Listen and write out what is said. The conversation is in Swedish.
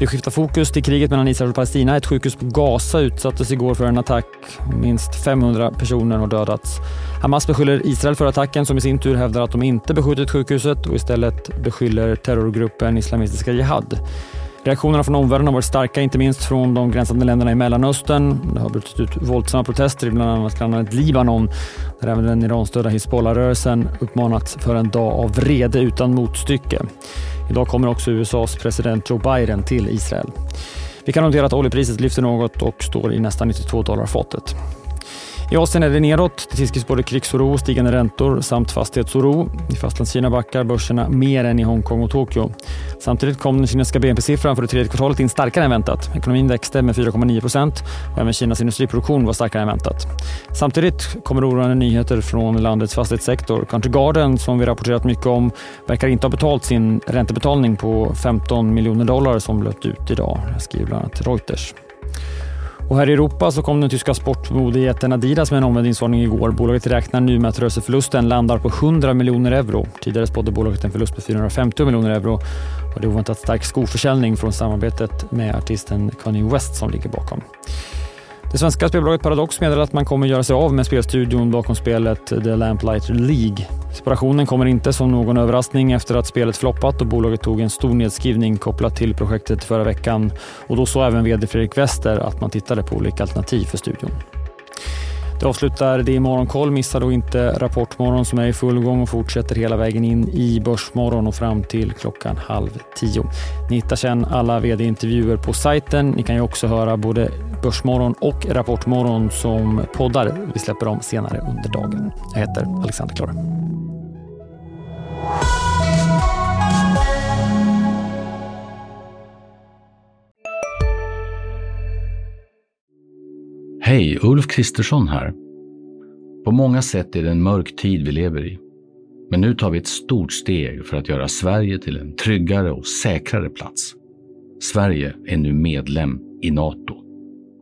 Vi skiftar fokus till kriget mellan Israel och Palestina. Ett sjukhus på Gaza utsattes igår för en attack. Minst 500 personer har dödats. Hamas beskyller Israel för attacken som i sin tur hävdar att de inte beskjutit sjukhuset och istället beskyller terrorgruppen Islamistiska Jihad. Reaktionerna från omvärlden har varit starka, inte minst från de gränsande länderna i Mellanöstern. Det har brutit ut våldsamma protester i bland annat grannlandet Libanon där även den Iranstödda Hizbollah-rörelsen uppmanats för en dag av vrede utan motstycke. Idag kommer också USAs president Joe Biden till Israel. Vi kan notera att oljepriset lyfter något och står i nästan 92 dollar fatet. I Asien är det neråt. Det tillskrivs både krigsoro, stigande räntor samt fastighetsoro. I Fastlandskina backar börserna mer än i Hongkong och Tokyo. Samtidigt kom den kinesiska BNP-siffran för det tredje kvartalet in starkare än väntat. Ekonomin växte med 4,9 procent och även Kinas industriproduktion var starkare än väntat. Samtidigt kommer oroande nyheter från landets fastighetssektor. Country Garden, som vi rapporterat mycket om, verkar inte ha betalt sin räntebetalning på 15 miljoner dollar som löpt ut idag, skriver bland annat Reuters. Och här i Europa så kom den tyska sportmodejätten Adidas med en omvänd igår. Bolaget räknar nu med att rörelseförlusten landar på 100 miljoner euro. Tidigare spådde bolaget en förlust på 450 miljoner euro och det är oväntat stark skoförsäljning från samarbetet med artisten Kanye West som ligger bakom. Det svenska spelbolaget Paradox meddelar att man kommer göra sig av med spelstudion bakom spelet The Lamplighter League. Separationen kommer inte som någon överraskning efter att spelet floppat och bolaget tog en stor nedskrivning kopplat till projektet förra veckan. Och då sa även VD Fredrik Wester att man tittade på olika alternativ för studion. Det avslutar det i Morgonkoll. Missa då inte Rapportmorgon som är i full gång och fortsätter hela vägen in i Börsmorgon och fram till klockan halv tio. Ni hittar sen alla vd-intervjuer på sajten. Ni kan ju också höra både Börsmorgon och Rapportmorgon som poddar. Vi släpper dem senare under dagen. Jag heter Alexander Klar. Hej, Ulf Kristersson här. På många sätt är det en mörk tid vi lever i. Men nu tar vi ett stort steg för att göra Sverige till en tryggare och säkrare plats. Sverige är nu medlem i Nato.